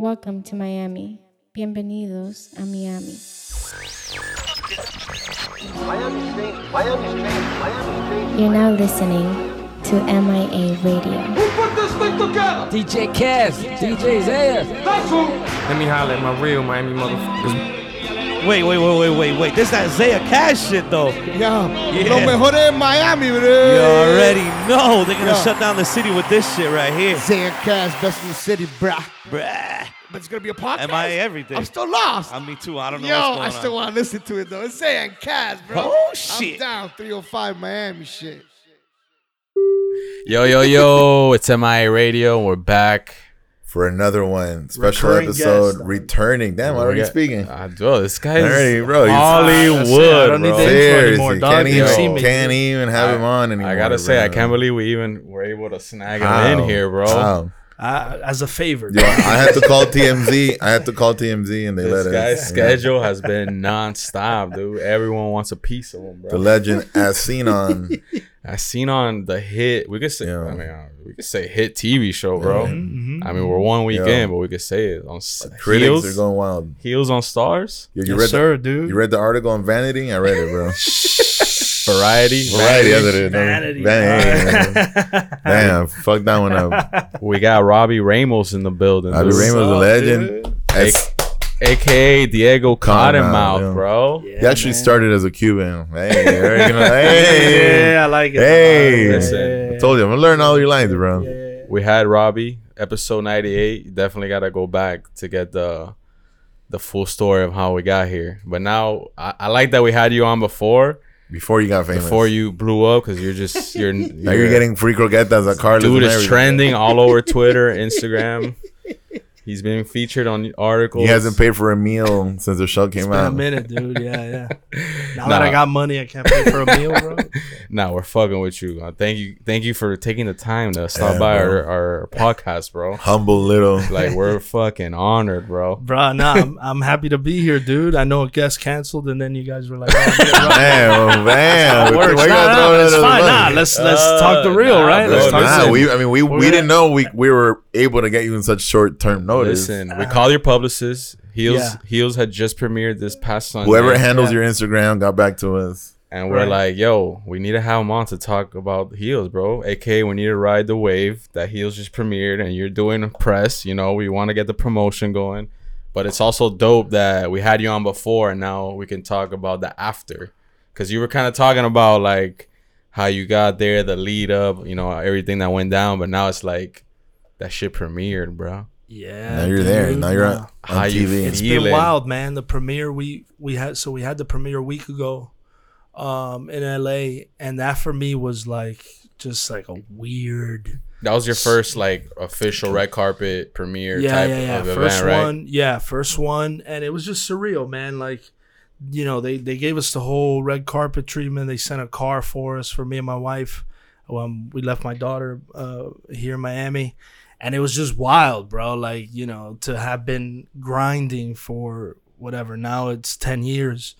Welcome to Miami. Bienvenidos a Miami. Miami State, Miami State, Miami You're now listening to MIA Radio. Who put this thing together? DJ Cass, DJ Zaya. That's who. Let me holler at my real Miami motherfuckers. Wait, wait, wait, wait, wait, wait. This is that Zaya Cash shit though. Yeah. Yeah. Lo mejor en Miami, bro. You already know they're gonna Yeah. shut down the city with this shit right here. Zaya Cash, best in the city, bruh. Bruh. But it's gonna be a podcast. Am I everything? I'm still lost. I'm me too. I don't know Yo, what's going I still want to listen to it though. It's Zaya Cash, bro. Oh, shit. I'm down 305 Miami shit. Yo, yo, yo, it's MIA Radio. We're back. For another one special Recurring episode guest. returning. Damn, We already got- speaking. Uh, bro, this guy's Already, bro, he's- Hollywood, That's I don't need bro. Seriously, dog. can't even, see can't even have I- him on anymore. I gotta say, I can't believe we even were able to snag him Wow. in here, bro. Wow. Uh, as a favor. Yo, I had to call TMZ. I had to call TMZ, and they let it. This let guy's us. schedule has been non-stop, dude. Everyone wants a piece of him, bro. The legend, as seen on. I seen on the hit. We could say, Yeah. I mean, uh, we could say hit TV show, bro. Mhm. I mean, we're one week Yeah. in, but we could say it on s- Critics heels. are going wild. heels on Starz. You, you Yes, read sir, the, dude. You read the article on Vanity? I read it, bro. Variety. Variety, as it is. Vanity. Vanity. Damn, fuck that one up. We got Robbie Ramos in the building. Bobby dude. Ramos, a legend. As- aka Diego Cottonmouth, Cottonmouth, yeah. bro. he actually started as a Cuban. Hey, you already know- hey, Yeah, I like it. Hey. Listen. I told you, I'm gonna learn all your lines, bro. We had Robbie, episode 98. You definitely got to go back to get the the full story of how we got here. But now I, I like that we had you on before Before you got famous. before you blew up because you're just you're Now you're getting free croquetas at Carlos. dude is trending all over Twitter, Instagram. He's been featured on articles. He hasn't paid for a meal since the show came Been a out. minute, dude. Yeah, yeah. Now Nah. that I got money, I can't pay for a meal, bro. Nah, we're fucking with you. Uh, thank you, thank you for taking the time to stop Yeah, by our, our podcast, bro. Humble little. Like we're fucking honored, bro. Bro, nah, I'm, I'm happy to be here, dude. I know a guest canceled, and then you guys were like, oh, get. Damn, man. Works. Why you Nah, gotta nah, throw it it's under the fine. Nah, let's let's Uh, talk the real, nah, right? bro, Let's talk Nah, we. I mean, we, We're we didn't know we we were able to get you in such short term notice. Listen, we called your publicist. Heels Yeah. Heels had just premiered this past Sunday. Whoever handles Yeah. your Instagram got back to us. and we're Right. like, yo, we need to have him on to talk about Heels, bro. AK, we need to ride the wave that Heels just premiered, and you're doing a press. You know, we want to get the promotion going, but it's also dope that we had you on before, and now we can talk about the after, because you were kind of talking about like how you got there, the lead up, you know, everything that went down, but now it's like that shit premiered, bro. Yeah. Now you're there. Now you're nah. on, How on you TV. it's been wild, man. The premiere we we had so we had the premiere a week ago, um, in LA, and that for me was like just like a weird. That was your first like official red carpet premiere yeah, type yeah, yeah. of First event, right? one, yeah, first one, and it was just surreal, man. Like, you know, they they gave us the whole red carpet treatment. They sent a car for us for me and my wife. Um, we left my daughter uh, here in Miami, and it was just wild, bro. Like, you know, to have been grinding for whatever. Now it's ten years.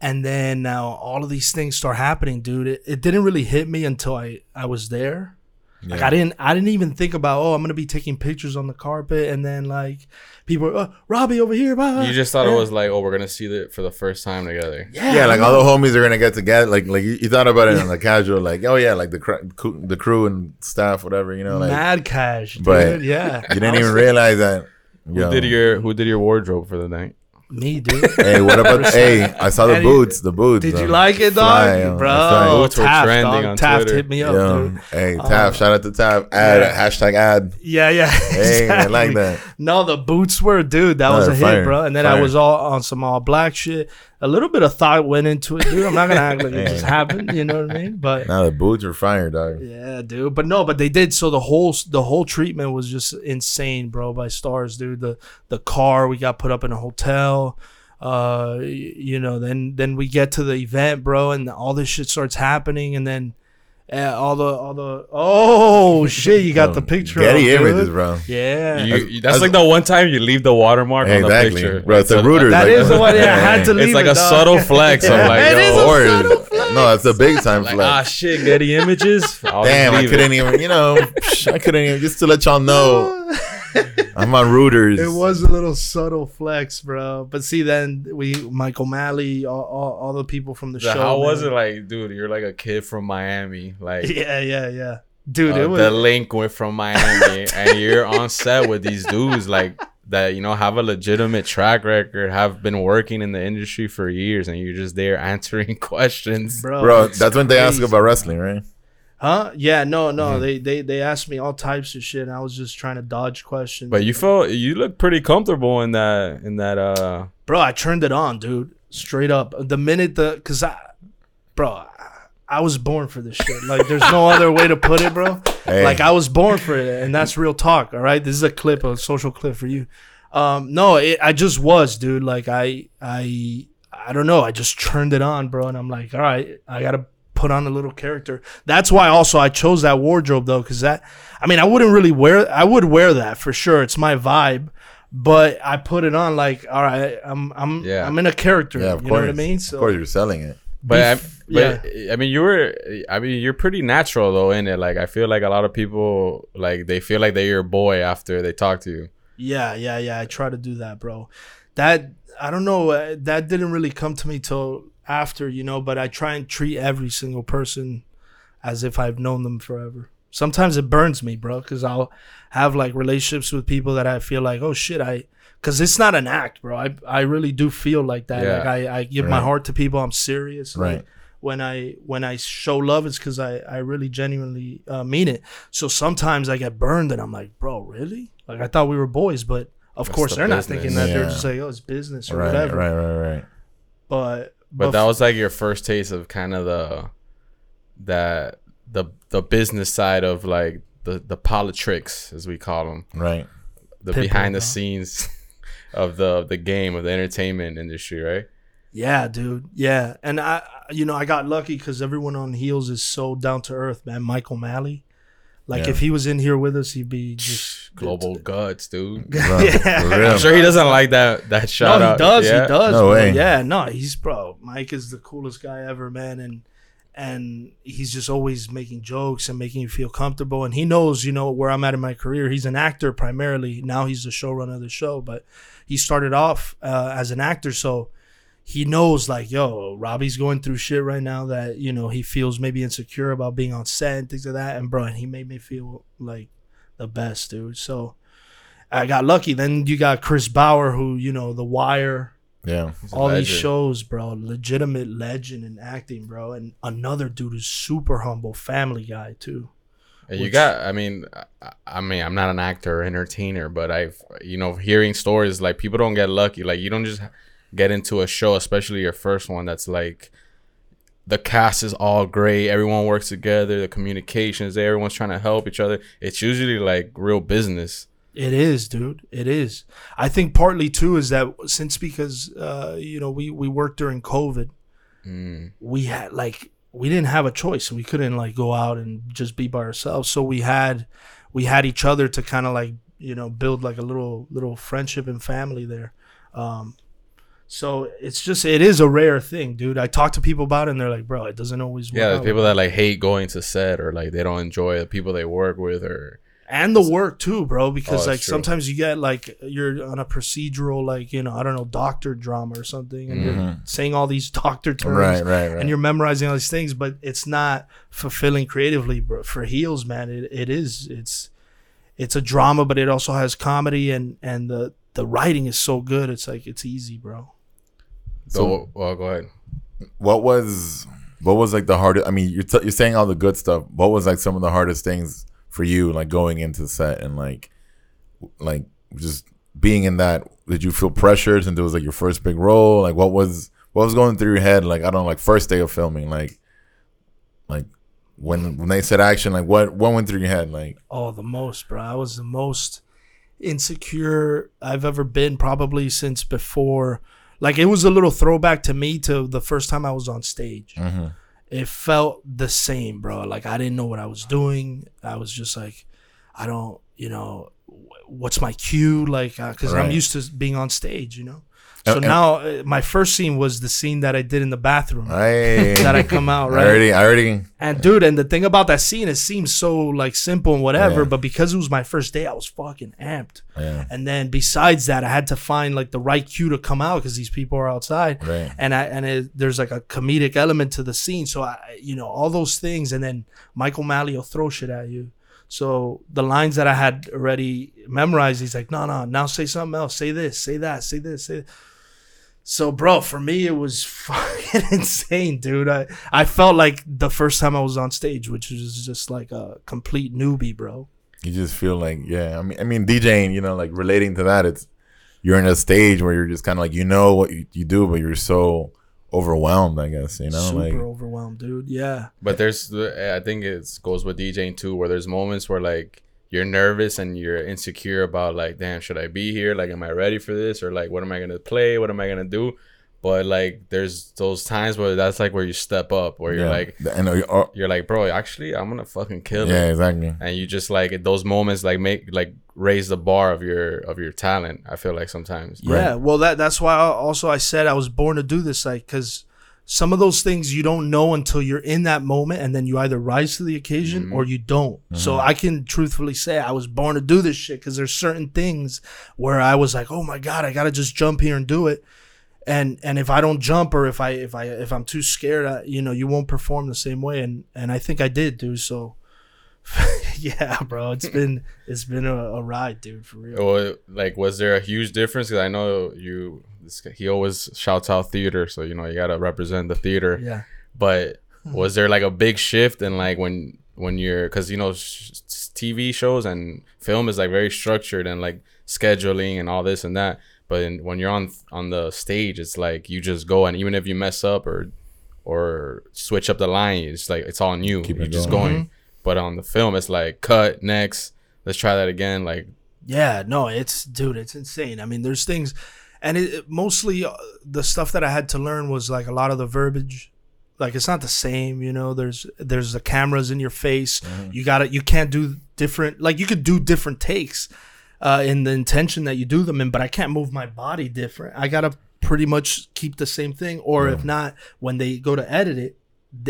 And then now all of these things start happening, dude. It, it didn't really hit me until I, I was there. Like I didn't I didn't even think about oh I'm gonna be taking pictures on the carpet and then like people are, oh, Robbie over here. Blah. You just thought it was like, oh, we're gonna see it for the first time together. yeah, Yeah, like all the homies are gonna get together. Like, like you, you thought about it in the casual, like, oh yeah, like the cr- the crew and staff, whatever, you know, like mad cash, dude. But yeah, you didn't even realize that. Who Yo. did your Who did your wardrobe for the night? Me, dude. Hey, what about? hey, I saw the Eddie, boots. The boots. Did you um, like it, fly, dog, um, bro? that's right. Boots were Taft, trending dog. on Taft Twitter. hit me up, Yo, dude. hey, Tap, shout out to Tap. Ad, yeah. hashtag ad. Yeah, yeah. Hey, I like exactly. that. No, the boots were, dude. That No, was a they're hit, fire. bro. And then I Fire. was all on some all black shit. A little bit of thought went into it, dude. I'm not gonna act like it just happened. You know what I mean? But Now the boots are fire, dog. Yeah, dude. But no, but they did. So the whole the whole treatment was just insane, bro. By stars, dude. The the car we got put up in a hotel. Uh, you know, then then we get to the event, bro, and all this shit starts happening, and then uh, all the all the oh shit, you got Yo, the picture. Getty up, dude. images, bro. Yeah, You, you- that's like the one time you leave the watermark on the Exactly, picture, bro. It's a a- Reuters. that like, is the one. Yeah, I had to leave. It's like it, a dog. subtle flex. I'm like, It is yo, a Or- subtle no, it's a big time like, flex. ah, shit, Getty Images. I'll Damn, I couldn't even, you know, I couldn't even, just to let y'all know. I'm on Reuters. It was a little subtle flex, bro. But see, then we Mike O'Malley, all, all, all the people from the So show. how was it like, dude? You're like a kid from Miami, like Yeah, yeah, yeah, dude. uh, it was the link went from Miami, and you're on set with these dudes like that. You know, have a legitimate track record, have been working in the industry for years, and you're just there answering questions. bro. Bro, it's that's when they ask about wrestling, right? Huh? Yeah, no, no. Mhm. They they they asked me all types of shit, and I was just trying to dodge questions. But you felt you look pretty comfortable in that in that uh bro, I turned it on, dude. Straight up. The minute the, cause I, bro, I- I was born for this shit. Like, there's no other way to put it, bro. Hey. Like, I was born for it, and that's real talk. All right, this is a clip, a social clip for you. Um, no, it, I just was, dude. Like, I, I, I don't know. I just turned it on, bro, and I'm like, all right, I gotta put on a little character. That's why also I chose that wardrobe though, because that, I mean, I wouldn't really wear. I would wear that for sure. It's my vibe. But I put it on like, all right, I'm, I'm, Yeah. I'm in a character. Yeah, of you course. know what I mean? of course, you're selling it. But, I, Bef- but I mean, you were. I mean, you're pretty natural though in it. Like, I feel like a lot of people like they feel like they're your boy after they talk to you. Yeah, yeah, yeah. I try to do that, bro. That I don't know. Uh, that didn't really come to me till after, you know. But I try and treat every single person as if I've known them forever. Sometimes it burns me, bro, because I'll have like relationships with people that I feel like, oh shit, I, because it's not an act, bro. I I really do feel like that. Yeah. Like I I give my heart to people. I'm serious. Like, Right. when I when I show love, it's because I I really genuinely uh, mean it. So sometimes I get burned, and I'm like, bro, really? Like I thought we were boys, but of That's course the they're not thinking that. They're just like, oh, it's business or Right, whatever. right, right, right. But But that was like your first taste of kind of the that the the business side of like the the politics as we call them, Right. the Pitbull, behind the bro. scenes of the the game of the entertainment industry, right? Yeah, dude. Yeah, and I, you know, I got lucky because everyone on Heels is so down to earth, man. Mike O'Malley, like Yeah. if he was in here with us, he'd be just Global guts, dude. Bro, Yeah. I'm sure he doesn't like that that shout no, he out. does. Yeah? He does. No way. Yeah, no, he's bro. Mike is the coolest guy ever, man, and and he's just always making jokes and making you feel comfortable. And he knows, you know, where I'm at in my career. He's an actor primarily. Now he's the showrunner of the show, but he started off uh, as an actor, so he knows like, yo, Robbie's going through shit right now that you know he feels maybe insecure about being on set and things like that. And bro, and he made me feel like the best, dude. So. I got lucky. Then you got Chris Bauer, who you know, The Wire, Yeah. All these shows, bro. Legitimate legend in acting, bro. And another dude who's super humble, family guy too. You Which- got, I mean, I, I mean, I'm not an actor or entertainer, but I've, you know, hearing stories like people don't get lucky. Like you don't just get into a show, especially your first one. That's like the cast is all great, everyone works together, the communications, there, everyone's trying to help each other. It's usually like real business. It is, dude. It is. I think partly too is that since because uh, you know we we worked during COVID, Mm. we had like we didn't have a choice. We couldn't like go out and just be by ourselves. So we had we had each other to kind of like you know build like a little little friendship and family there. Um, so it's just it is a rare thing, dude. I talk to people about it and they're like, bro, it doesn't always work. Yeah, there's out." people that like hate going to set or like they don't enjoy the people they work with or and the work too, bro. Because Oh, like true. sometimes you get like you're on a procedural, like you know, I don't know, doctor drama or something, and you're mm-hmm. saying all these doctor terms, Right, right, right. and you're memorizing all these things, but it's not fulfilling creatively, bro. For heels, man, it, it is. It's it's a drama, but it also has comedy, and and the the writing is so good. It's like it's easy, bro. So. Well, go ahead. what was what was like the hardest? I mean, you're t- you're saying all the good stuff. What was like some of the hardest things for you, like going into the set and like like just being in that? Did you feel pressured since it was like your first big role? Like, what was what was going through your head? Like, I don't know, like first day of filming, like like when when they said action, like what what went through your head? Like, Oh, the most, bro. I was the most insecure I've ever been, probably since before. Like it was a little throwback to me to the first time I was on stage. Mm-hmm. It felt the same, bro. Like I didn't know what I was doing. I was just like, I don't, you know, what's my cue like uh, because I'm used to being on stage, you know. So And- now uh, my first scene was the scene that I did in the bathroom Hey. that I come out I right. already, I already. And dude, and the thing about that scene, it seems so like simple and whatever, Yeah. but because it was my first day, I was fucking amped. Yeah. And then besides that, I had to find like the right cue to come out because these people are outside. Right. And I and it, there's like a comedic element to the scene, so I you know all those things, and then Mike O'Malley will throw shit at you. So the lines that I had already memorized, he's like, no, no, now say something else, say this, say that, say this, say. So, bro, for me, it was fucking insane, dude. I, I felt like the first time I was on stage, which was just like a complete newbie, bro. You just feel like, yeah. I mean, I mean, DJing, you know, like relating to that, it's you're in a stage where you're just kind of like, you know what you, you do, but you're so overwhelmed. I guess you know, Super like overwhelmed, dude. Yeah. But there's, I think it goes with DJing too, where there's moments where like you're nervous and you're insecure about like, damn, should I be here? Like, am I ready for this? Or like, what am I gonna play? What am I gonna do? But like, there's those times where that's like where you step up, where you're yeah. like, and uh, or- you're like, bro, actually, I'm gonna fucking kill yeah, it. exactly. And you just like those moments, like make like raise the bar of your of your talent. I feel like sometimes. Yeah. Well, that that's why I, also I said I was born to do this, like, because some of those things you don't know until you're in that moment, and then you either rise to the occasion mm-hmm. or you don't. So uh-huh. I can truthfully say I was born to do this shit because there's certain things where I was like, oh my god, I gotta just jump here and do it. And and if I don't jump or if I if I if I'm too scared, I, you know, you won't perform the same way. And and I think I did, dude. So. yeah, bro, it's been it's been a, a ride, dude, for real. Or like, was there a huge difference? Because I know you. This, guy- he always shouts out theater, so you know you gotta represent the theater. Yeah. But was there like a big shift in like when when you're because you know sh- TV shows and film is like very structured and like scheduling and all this and that. But in, when you're on on the stage, it's like you just go and even if you mess up or or switch up the line, it's like it's all on you. Keep you're just going. going. Mm-hmm. But on the film, it's like cut next. Let's try that again. Like Yeah, no, it's dude, it's insane. I mean, there's things, and it, it- mostly uh, the stuff that I had to learn was like a lot of the verbiage. Like it's not the same, you know. There's there's the cameras in your face. You got to You can't do different. Like you could do different takes, uh, in the intention that you do them in. But I can't move my body different. I gotta pretty much keep the same thing, or if not, when they go to edit it,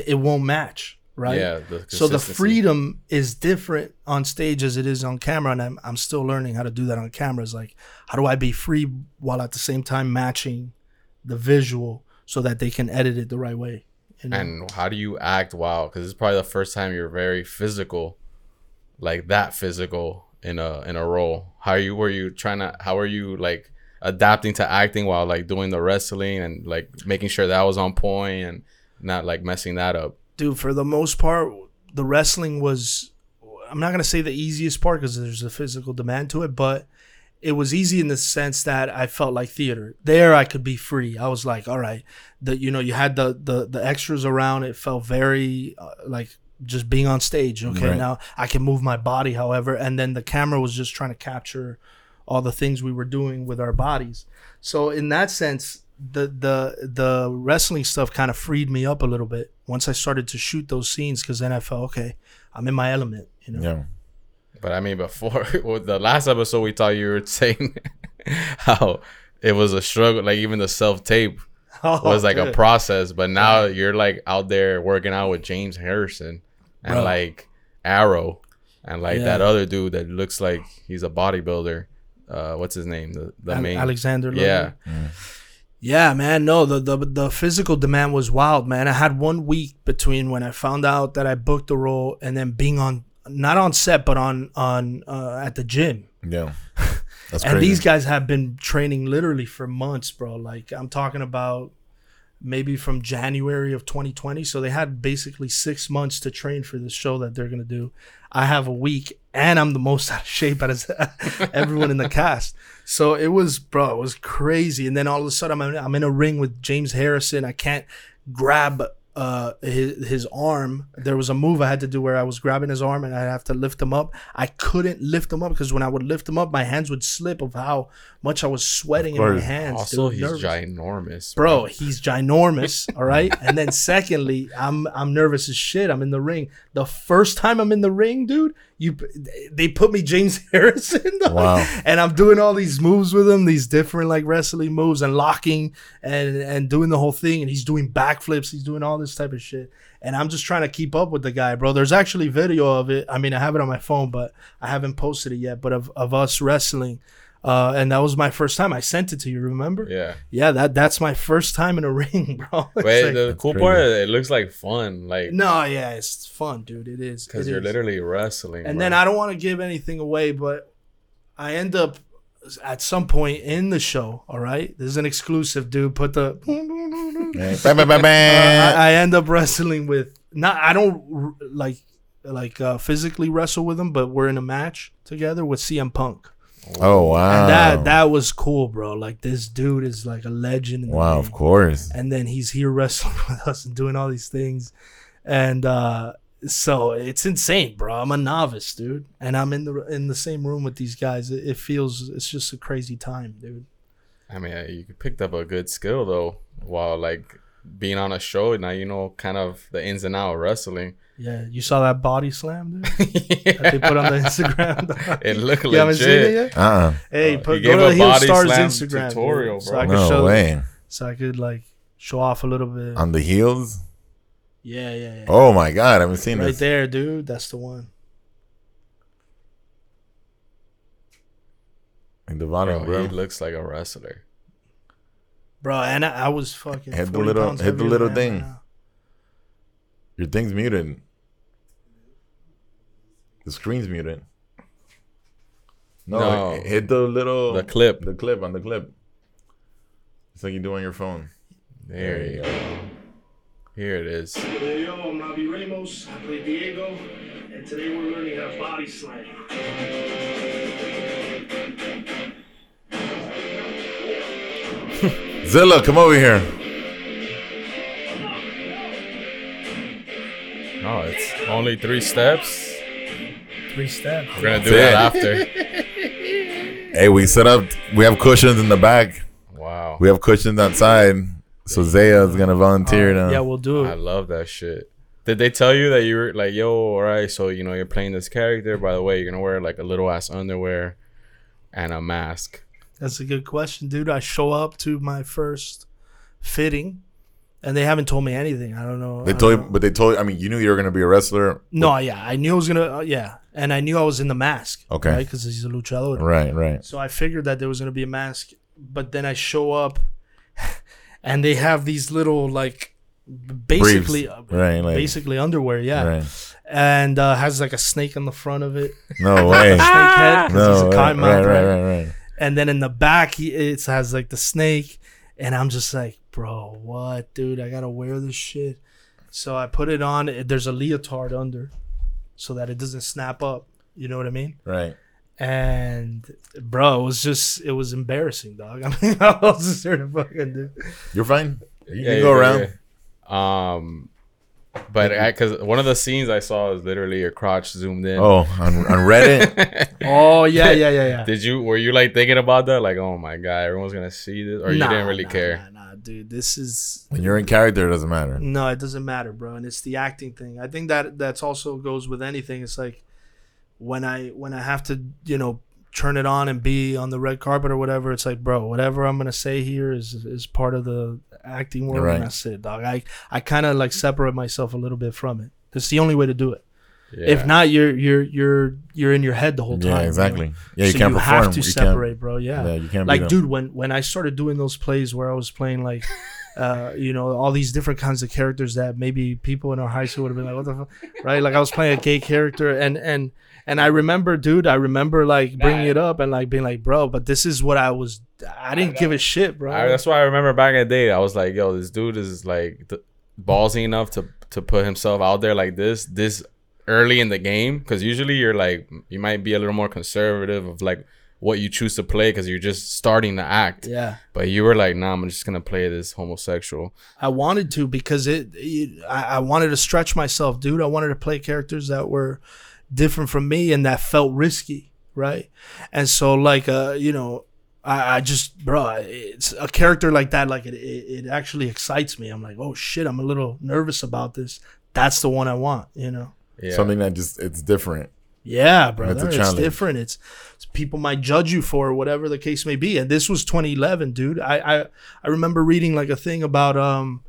it won't match. Right. Yeah, the so the freedom is different on stage as it is on camera, and I'm I'm still learning how to do that on camera. cameras. Like, how do I be free while at the same time matching the visual so that they can edit it the right way? You know? And how do you act while? Because it's probably the first time you're very physical, like that physical in a in a role. How you were you trying to? How are you like adapting to acting while like doing the wrestling and like making sure that was on point and not like messing that up? Dude for the most part the wrestling was i'm not going to say the easiest part because there's a physical demand to it but it was easy in the sense that i felt like theater. There i could be free. I was like all right that you know you had the the, the extras around. It felt very uh, like just being on stage. Okay Right. now i can move my body however and then the camera was just trying to capture all the things we were doing with our bodies. So in that sense the the the wrestling stuff kind of freed me up a little bit once I started to shoot those scenes because then I felt okay, I'm in my element, you know. Yeah. But I mean, before with the last episode, we thought you were saying how it was a struggle. Like even the self tape was like a process. But now you're like out there working out with James Harrison and Bro. like Arrow and like Yeah. that other dude that looks like he's a bodybuilder. Uh, what's his name? The the Al- main Alexander. Yeah, Logan. Yeah, man. No, the, the the physical demand was wild, man. I had one week between when I found out that I booked the role and then being on not on set but on on uh, at the gym. Yeah. That's and crazy. these guys have been training literally for months, bro. Like I'm talking about maybe from January of 2020. So they had basically six months to train for this show that they're gonna do. I have a week, and I'm the most out of shape out of everyone in the cast. So it was, bro, it was crazy. And then all of a sudden, I'm in, I'm in a ring with James Harrison. I can't grab uh his, his arm there was a move i had to do where i was grabbing his arm and i'd have to lift him up i couldn't lift him up because when i would lift him up my hands would slip of how much i was sweating in my hands Also, dude, he's nervous. ginormous, bro he's ginormous all right and then secondly i'm i'm nervous as shit i'm in the ring the first time i'm in the ring dude you they put me james harrison Wow. and i'm doing all these moves with him these different like wrestling moves and locking and and doing the whole thing. And he's doing backflips. He's doing all this type of shit. And i'm just trying to keep up with the guy bro. There's actually video of it. I mean i have it on my phone but i haven't posted it yet. But of, of us wrestling uh, and that was my first time. I sent it to you. Remember? Yeah. Yeah, that that's my first time in a ring, bro. It's Wait, like- the cool crazy. part, it looks like fun, like no, yeah, it's fun, dude. It is because you're is. literally wrestling. And bro. then I don't want to give anything away, but I end up at some point in the show. All right, this is an exclusive, dude. Put the. Hey, bam, bam, bam, Uh, bam. I, I end up wrestling with not. I don't like like uh, physically wrestle with him, but we're in a match together with CM Punk. Oh wow. And that that was cool, bro. Like this dude is like a legend. In the wow, game. of course. and then he's here wrestling with us and doing all these things and uh so it's insane bro i'm a novice dude and i'm in the in the same room with these guys it, it feels it's just a crazy time dude I mean, uh, you picked up a good skill though, while like being on a show. Now you know kind of the ins and outs of wrestling. yeah you saw that body slam dude that they put on the instagram It looked you haven't seen it yet Uh-uh. hey Uh, put, go to a the heel stars slam instagram tutorial, dude, so bro. i could No show way. so i could like show off a little bit On the heels? yeah yeah yeah Oh my god, I haven't seen it. right this. there dude that's the one Like the volume, Bro, bro. he looks like a wrestler. Bro and i, I was fucking Hit the little- hit the little than I am thing. right. Your thing's muted. The screen's muted. No, No. hit the little The clip. The clip on the clip. It's like you do on your phone. There you go. Here it is. Yo, I'm Robbie Ramos. I play Diego, and today we're learning how to body slam. Zilla, come over here. Oh, it's only three steps. Three steps. We're gonna do That's that it. after. Hey, we set up. We have cushions in the back. Wow. We have cushions outside. So Zaya is gonna volunteer now. Yeah, we'll do it. I it. love that shit. Did they tell you that you were like, yo, all right, so you know you're playing this character. By the way, you're gonna wear like a little ass underwear and a mask. That's a good question, dude. I show up to my first fitting, and they haven't told me anything. I don't know. They told you, but they told. You. I mean, you knew you were gonna be a wrestler. No, yeah, I knew I was gonna. Uh, yeah, and I knew I was in the mask. Okay. right, because he's a luchador. Right, right. So I figured that there was gonna be a mask, but then I show up, and they have these little like, basically, uh, Right, like- basically underwear, yeah, Right. and uh, has like a snake on the front of it, No way. snake head, 'cause he's no. a Right, right, right, right? Right, right. and then in the back he it has like the snake, and I'm just like, bro, what, dude? I gotta wear this shit. So I put it on. There's a leotard under, so that it doesn't snap up. You know what I mean? Right. And bro, it was just it was embarrassing, dog. I mean, I was just there to fucking do. You're fine. You Yeah, can go yeah, around. yeah. Um, but because one of the scenes I saw is literally your crotch zoomed in. Oh, on, on Reddit. Oh yeah, yeah, yeah, yeah. Did you were you like thinking about that? Like, oh my god, everyone's gonna see this, or you didn't really nah, care? Nah, nah, dude. This is when you're in character, it doesn't matter. no, it doesn't matter, bro. And it's the acting thing. I think that that's also goes with anything. It's like when I when I have to, you know, turn it on and be on the red carpet or whatever. It's like, bro, whatever I'm gonna say here is is part of the acting world, Right. and that's it, dog. I I kind of like separate myself a little bit from it. It's the only way to do it. Yeah. If not, you're you're you're you're in your head the whole time. Yeah, bro. exactly. Yeah, you so can't you perform. have to You can't- separate, bro. Yeah. Yeah, you can't. like, dude, when when I started doing those plays where I was playing like, uh, you know, all these different kinds of characters that maybe people in our high school would have been like, what the fuck, right? Like I was playing a gay character, and and and I remember, dude, I remember like bringing it up and like being like, bro, but this is what I was. I didn't give a shit, bro. I, that's why I remember back in the day, I was like, yo, this dude is like th- ballsy enough to to put himself out there like this this early in the game, because usually you're like you might be a little more conservative of like what you choose to play because you're just starting to act. Yeah. But you were like, nah, I'm just gonna play this homosexual. I wanted to because it, it I, I wanted to stretch myself, dude. I wanted to play characters that were different from me and that felt risky, right? And so, like, uh, you know, I, I just, bro, it's a character like that. Like, it, it, it actually excites me. I'm like, oh shit, I'm a little nervous about this. That's the one I want, you know. Yeah. Something that just it's different. Yeah, brother. It's, different. It's, it's people might judge you for whatever the case may be. And this was 2011, dude. I, I I remember reading like a thing about um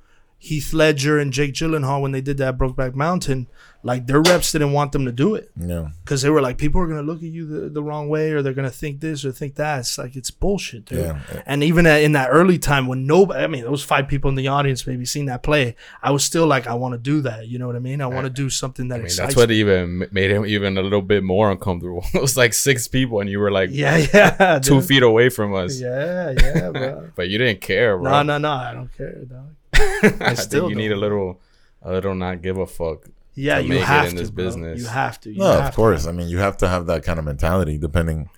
Heath Ledger and Jake Gyllenhaal when they did that Brokeback Mountain. Like their reps didn't want them to do it Yeah. because they were like, people are gonna look at you the, the wrong way, or they're gonna think this or think that. It's like it's bullshit, dude. Yeah. And even at, in that early time when nobody, I mean, those five people in the audience maybe seen that play, I was still like, I want to do that. You know what I mean? I want to do something that I mean, excites that's what me. even made him even a little bit more uncomfortable. it was like six people, and you were like Yeah, yeah. two dude. feet away from us. Yeah, yeah, bro. But you didn't care, bro. No, no, no. I don't care, dog. I, I still think you need a little, a little not give a fuck. Yeah, to you make it have in to. this bro. business. You have to. You No, have of to. course. I mean, you have to have that kind of mentality, depending,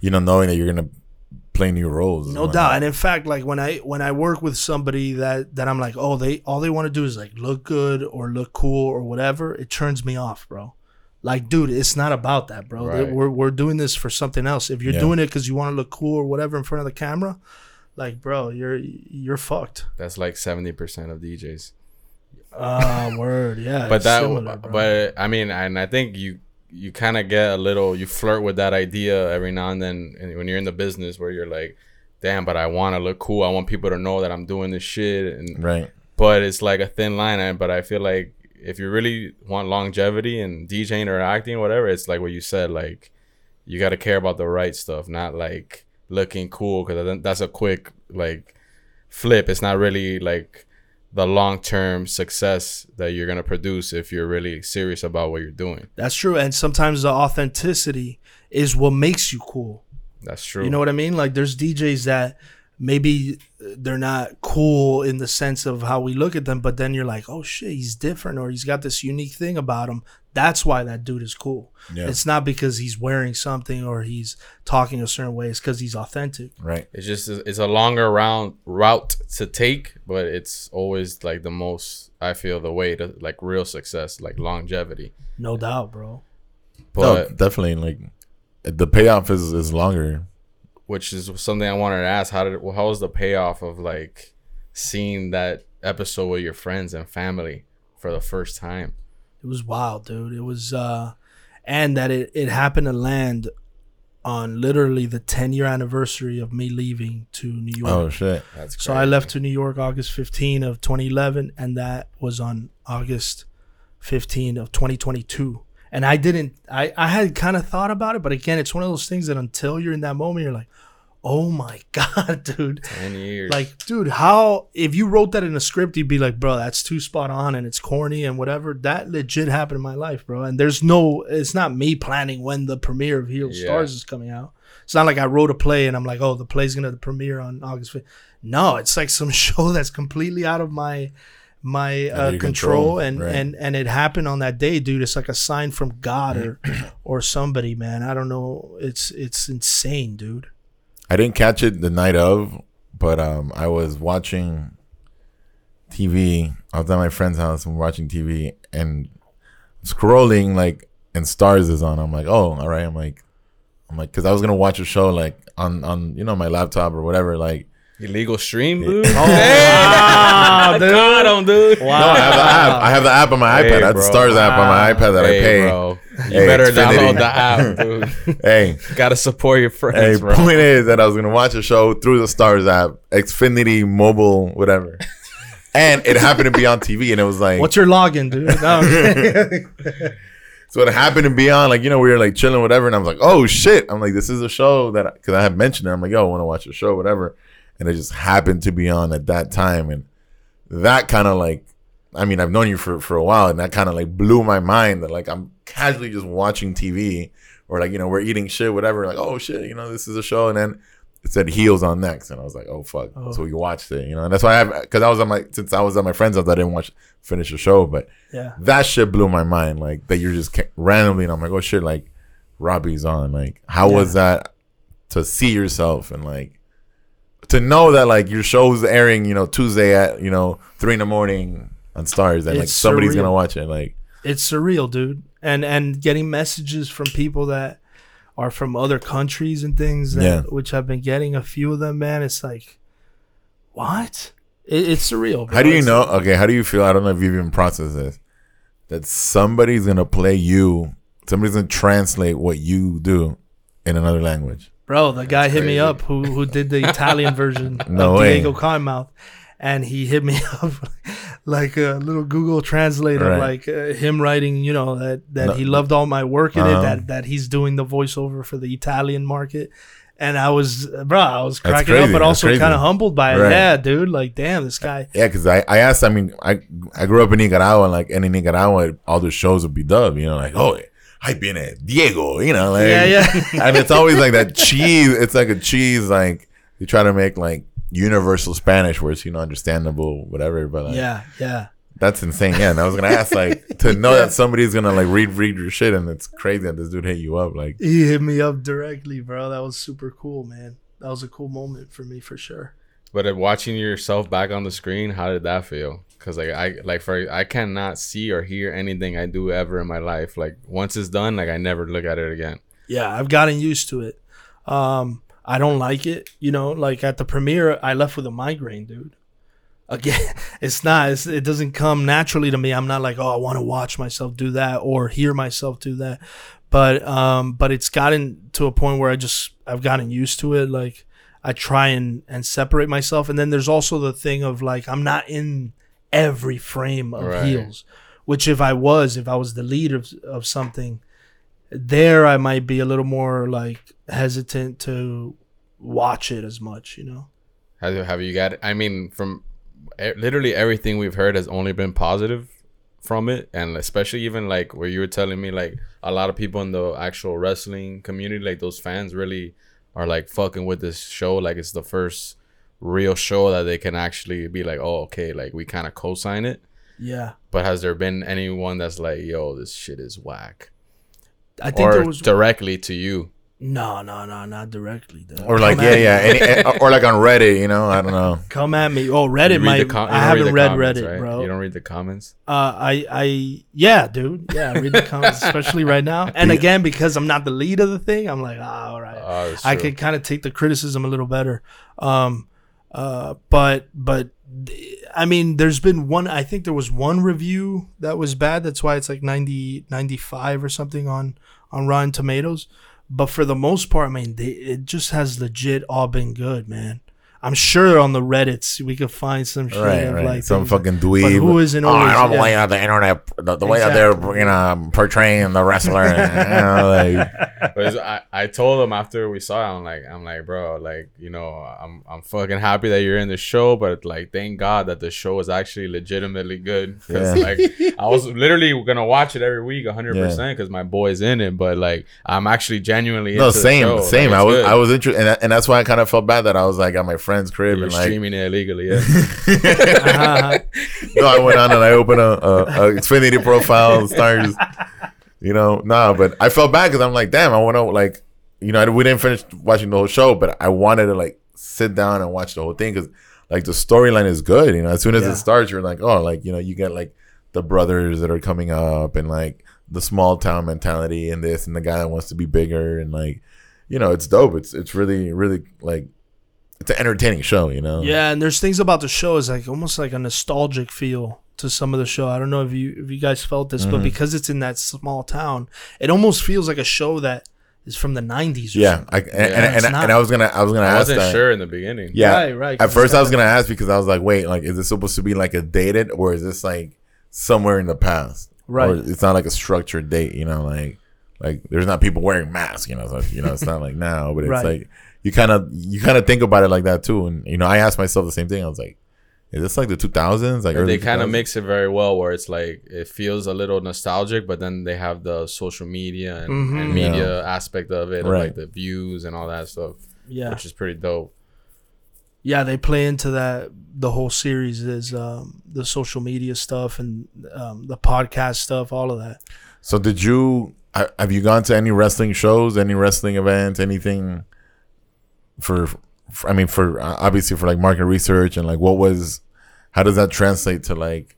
you know, knowing that you're gonna play new roles. No doubt. And in fact, like when I when I work with somebody that that I'm like, oh, they all they want to do is like look good or look cool or whatever, it turns me off, bro. Like, dude, it's not about that, bro. Right. We're we're doing this for something else. If you're Yeah. doing it because you want to look cool or whatever in front of the camera, like, bro, you're you're fucked. That's like seventy percent of DJs. Ah, word, yeah. but that, similar, but I mean, and I think you you kind of get a little, you flirt with that idea every now and then, and when you're in the business where you're like, damn, but I want to look cool. I want people to know that I'm doing this shit, and Right. but it's like a thin line. But I feel like if you really want longevity and DJing or acting, whatever, it's like what you said. Like you got to care about the right stuff, not like looking cool because that's a quick like flip. It's not really like the long term success that you're gonna produce if you're really serious about what you're doing. That's true. And sometimes the authenticity is what makes you cool. That's true. You know what I mean? Like there's DJs that maybe they're not cool in the sense of how we look at them, but then you're like, oh shit, he's different or he's got this unique thing about him. That's why that dude is cool. Yeah. It's not because he's wearing something or he's talking a certain way. It's because he's authentic. Right. It's just it's a longer round route to take, but it's always like the most I feel the way to like real success, like longevity. No doubt, bro. But no, definitely. Like the payoff is is longer. Which is something I wanted to ask. How did how was the payoff of like seeing that episode with your friends and family for the first time? It was wild, dude. It was uh and that it, it happened to land on literally the 10 year anniversary of me leaving to New York. Oh shit. That's So I left to New York August 15 of 2011, and that was on August 15 of 2022. And I didn't, I, I had kind of thought about it, but again, it's one of those things that until you're in that moment, you're like, oh my God, dude. ten years. Like, dude, how, if you wrote that in a script, you'd be like, bro, that's too spot on and it's corny and whatever. That legit happened in my life, bro. And there's no, it's not me planning when the premiere of Hero Yeah. Starz is coming out. It's not like I wrote a play and I'm like, oh, the play's gonna premiere on August 5th. No, it's like some show that's completely out of my my uh, control, control, and right. and and it happened on that day, dude. It's like a sign from God or or somebody, man. I don't know. It's it's insane, dude. I didn't catch it the night of, but um, I was watching TV. I was at my friend's house and watching TV and scrolling like, and Starz is on. I'm like, oh, all right. I'm like, I'm like, because I was gonna watch a show like on on you know my laptop or whatever. Like, illegal stream, dude. Oh, wow, dude. Got him, dude. no, I have the app. I have the app on my Hey, iPad. I have the bro. Starz app on my iPad that Hey, I pay. bro. You Hey, better Xfinity. download the app, dude. Hey, Gotta support your Hey, friends, bro. point is that I was gonna watch a show through the Starz app, Xfinity mobile, whatever, and it happened to be on TV, and it was like, What's your login, dude? No. so it happened to be on, like you know, we were like chilling, whatever, and I was like, oh shit, I'm like, this is a show that because I had mentioned it, I'm like, yo, I want to watch a show, whatever, and it just happened to be on at that time, and that kind of like, I mean, I've known you for for a while, and that kind of like blew my mind that like I'm casually just watching TV or like you know we're eating shit, whatever, like oh shit, you know, this is a show, and then it said heels on next, and I was like, oh fuck. Oh. So we watched it, you know, and that's why I have because I was on my since I was at my friend's house, I didn't watch finish the show, but yeah. that shit blew my mind. Like that you're just randomly, and I'm like, oh shit, like Robbie's on. Like how was that to see yourself and like to know that like your show's airing, you know, Tuesday at you know three in the morning on Starz, and like somebody's surreal. gonna watch it. Like, it's surreal, dude. And and getting messages from people that are from other countries and things that Yeah. which I've been getting a few of them, man. It's like what? It, it's surreal. bro. how do you It's- know? Okay, how do you feel? I don't know if you've even processed this. That somebody's gonna play you. Somebody's gonna translate what you do in another language. Bro, the guy hit me up who who did the Italian version No of way. Diego Cottonmouth, and he hit me up like a little Google translator, Right. like uh, him writing, you know, that that No. he loved all my work in Uh-huh. it, that that he's doing the voiceover for the Italian market. And I was, bro, I was cracking up, but also kind of humbled by it. Right. Yeah, dude, like, damn, this guy. Yeah, because I, I asked. I mean, I I grew up in Nicaragua, and like any Nicaragua, all the shows would be dubbed. You know, like oh, I been at Diego. You know, like Yeah, yeah. and it's always like that cheese. It's like a cheese. Like you try to make like universal Spanish, where it's you know understandable, whatever. But like, Yeah, yeah. that's insane. Yeah, and I was gonna ask like to know that somebody's gonna like read read your shit, and it's crazy that this dude hit you up. Like He hit me up directly, bro. That was super cool, man. That was a cool moment for me for sure. But uh, watching yourself back on the screen, how did that feel? Cause like I like for I cannot see or hear anything I do ever in my life. Like once it's done, like I never look at it again. Yeah, I've gotten used to it. Um, I don't like it. You know, like at the premiere, I left with a migraine, dude. Again, it's not. It's, it doesn't come naturally to me. I'm not like, oh, I want to watch myself do that or hear myself do that. But um, but it's gotten to a point where I just I've gotten used to it. Like I try and and separate myself, and then there's also the thing of like I'm not in every frame of Right. heels. Which if I was, if I was the lead of of something, there I might be a little more like hesitant to watch it as much, you know. Have you, have you got? I mean, from literally everything we've heard has only been positive from it, and especially even like where you were telling me, like a lot of people in the actual wrestling community, like those fans, really are like fucking with this show. Like it's the first real show that they can actually be like, oh, okay, like we kind of co-sign it. Yeah. But has there been anyone that's like, yo, this shit is whack, I think or there was directly to you? no, no, no, not directly. Though. or like Come yeah yeah, any, or like on Reddit. You know, I don't know. Come at me. Oh, Reddit read might. the com- I haven't the read comments, Reddit, right? bro. You don't read the comments. Uh, I, I, yeah, dude. Yeah, I read the comments, especially right now. And again, because I'm not the lead of the thing, I'm like, ah, all right. Oh, I true. could kind of take the criticism a little better. Um, uh, but but I mean, there's been one. I think there was one review that was bad. That's why it's like 90, 95 or something on on Rotten Tomatoes. But for the most part, I mean, they, it just has legit all been good, man. I'm sure on the Reddits we could find some shit Right, of right. like Some fucking But dweeb. who isn't Oh. I don't yeah. the internet, the, the way that they're you know portraying the wrestler. you know, like, But it's- I, I told him after we saw it, I'm like, I'm like, bro, like, you know, I'm I'm fucking happy that you're in the show, but like, thank God that the show is actually legitimately good. Cause Yeah. like, I was literally gonna watch it every week, 100, percent because my boy's in it. But like, I'm actually genuinely no, into the same, show. Like, same. it's I was, good. I was interested, and, and that's why I kind of felt bad that I was like at my friend's crib You're and like, streaming it illegally, yeah. Uh-huh. no, I went on and I opened a, a, a Xfinity profile, Starz, you know, nah, but I felt bad because I'm like, damn, I want to like, you know, we didn't finish watching the whole show, but I wanted to like sit down and watch the whole thing because like the storyline is good, you know. As soon as Yeah. it starts, you're like, oh, like you know, you get like the brothers that are coming up and like the small town mentality and this and the guy that wants to be bigger and like, you know, it's dope. It's it's really really like it's an entertaining show, you know. Yeah, and there's things about the show is like almost like a nostalgic feel to some of the show. I don't know if you if you guys felt this, Mm-hmm. but because it's in that small town, it almost feels like a show that is from the '90s. Yeah, something. I, and, and, and, and I was gonna I was gonna I ask wasn't that. sure in the beginning. Yeah, Right, right, 'cause At first, I was gonna ask because I was like, wait, like, is this supposed to be like a dated, or is this like somewhere in the past? Right. Or it's not like a structured date, you know, like like there's not people wearing masks, you know, so, you know, it's not like now, but it's Right. like you kind of you kind of think about it like that too, and you know, I asked myself the same thing. I was like, is this like the 2000s? Like they kind of mix it very well where it's like it feels a little nostalgic but then they have the social media and, Mhm. and media aspect of it of Right. like the views and all that stuff yeah, which is pretty dope yeah. They play into that. The whole series is um, the social media stuff and um, the podcast stuff, all of that. So did you have you gone to any wrestling shows, any wrestling events, anything for, for I mean for uh, obviously for like market research and like what was how does that translate to like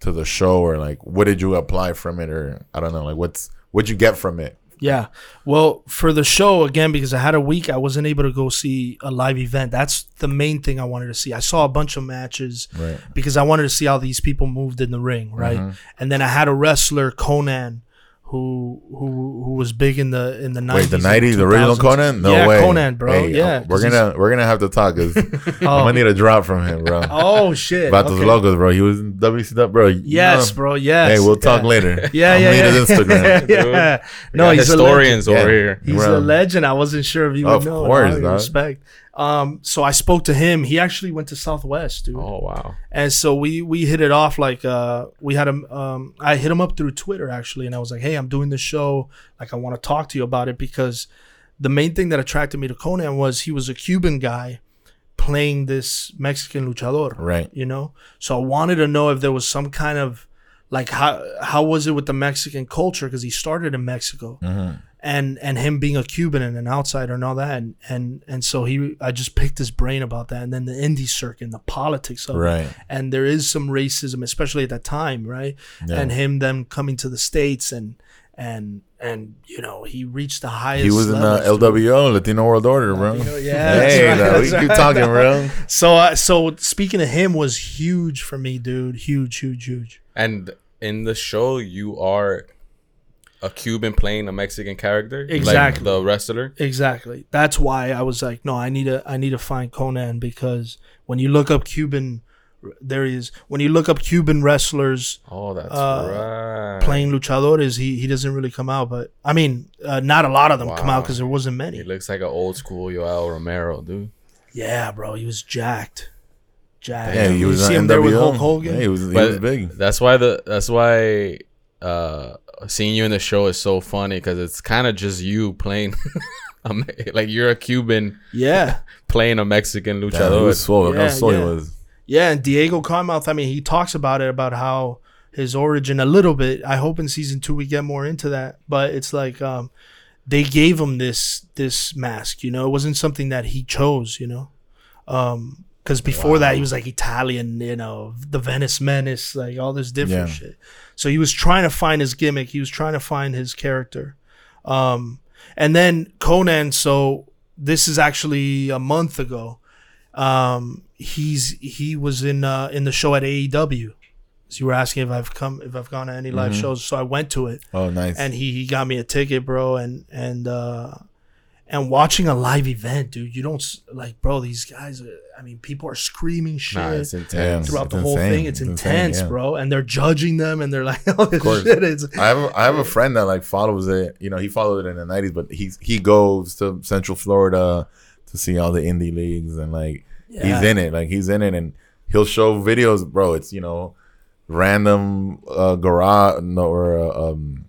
to the show or like what did you apply from it or I don't know like what's what'd you get from it? Yeah. Well, for the show again, because I had a week, I wasn't able to go see a live event. That's the main thing I wanted to see. I saw a bunch of matches Right. because I wanted to see how these people moved in the ring, right? Mm-hmm. And then I had a wrestler, Konnan, who who who was big in the in the nineties. Wait, the nineties, the original Konnan? No yeah, way. Konnan, bro. Hey, yeah, we're gonna we're gonna have to talk because I'm gonna need a drop from him, bro. Oh shit! About those logos, bro. He was in WCW, bro. You Yes, know. bro. Yes. Hey, we'll talk yeah. later. Yeah, I'm yeah, gonna yeah. need his Instagram. yeah. No, he's historians a legend. over Yeah. here. He's Bro. a legend. I wasn't sure if you would Of know. course, Course, respect. Um, so I spoke to him. He actually went to Southwest, dude. Oh wow. And so we we hit it off like uh we had him um I hit him up through Twitter actually and I was like, "Hey, I'm doing this show. Like I want to talk to you about it because the main thing that attracted me to Konnan was he was a Cuban guy playing this Mexican luchador, Right. You know? So I wanted to know if there was some kind of like how how was it with the Mexican culture because he started in Mexico Mm-hmm. And and him being a Cuban and an outsider and all that and and and so he I just picked his brain about that and then the indie circuit and the politics of it Right. and there is some racism especially at that time right Yeah. and him then coming to the states and and and you know he reached the highest He was in the. LWO, Latino World Order, bro. Latino- yeah, hey, right, no, we that's keep right. talking, bro. so uh, so speaking of him was huge for me dude huge huge huge And in the show, you are a Cuban playing a Mexican character, like Exactly. the wrestler. Exactly. That's why I was like, no, I need to I need to find Konnan because when you look up Cuban there is when you look up Cuban wrestlers Oh, that's Uh, right. playing luchadores, he he doesn't really come out, but I mean, uh, not a lot of them come out because there wasn't many. He looks like an old school Yoel Romero, dude. Yeah, bro, he was jacked, jacked. Yeah, he You was see on him there with Hulk Hogan. Yeah, he was, he But was big. That's why the that's why uh seeing you in the show is so funny because it's kind of just you playing. like you're a Cuban yeah, playing a Mexican Damn, he luchador. was swole. How Yeah, swole yeah. he was. yeah, and Diego Carmouth. I mean, he talks about it about how his origin a little bit. I hope in season two we get more into that, but it's like um, they gave him this this mask. You know, it wasn't something that he chose. You know, um, because before that he was like Italian. You know, the Venice Menace, like all this different Yeah. shit. So he was trying to find his gimmick. He was trying to find his character. Um, and then Konnan. So this is actually a month ago. Um, he's he was in uh, in the show at AEW. So you were asking if I've come if I've gone to any live shows. So I went to it, Oh, nice. and he he got me a ticket, bro. And and uh, and watching a live event, dude, you don't like, bro. These guys, are, I mean, people are screaming shit Nah, it's intense. throughout It's the whole insane. thing. It's, It's insane, intense, yeah. bro. And they're judging them, and they're like, "Oh, this course. shit is." I have a, I have a friend that like follows it. You know, he followed it in the nineties, but he's he goes to Central Florida to see all the indie leagues and like he's in it. Like he's in it, and he'll show videos, bro. It's you know random uh, garage no, or uh, um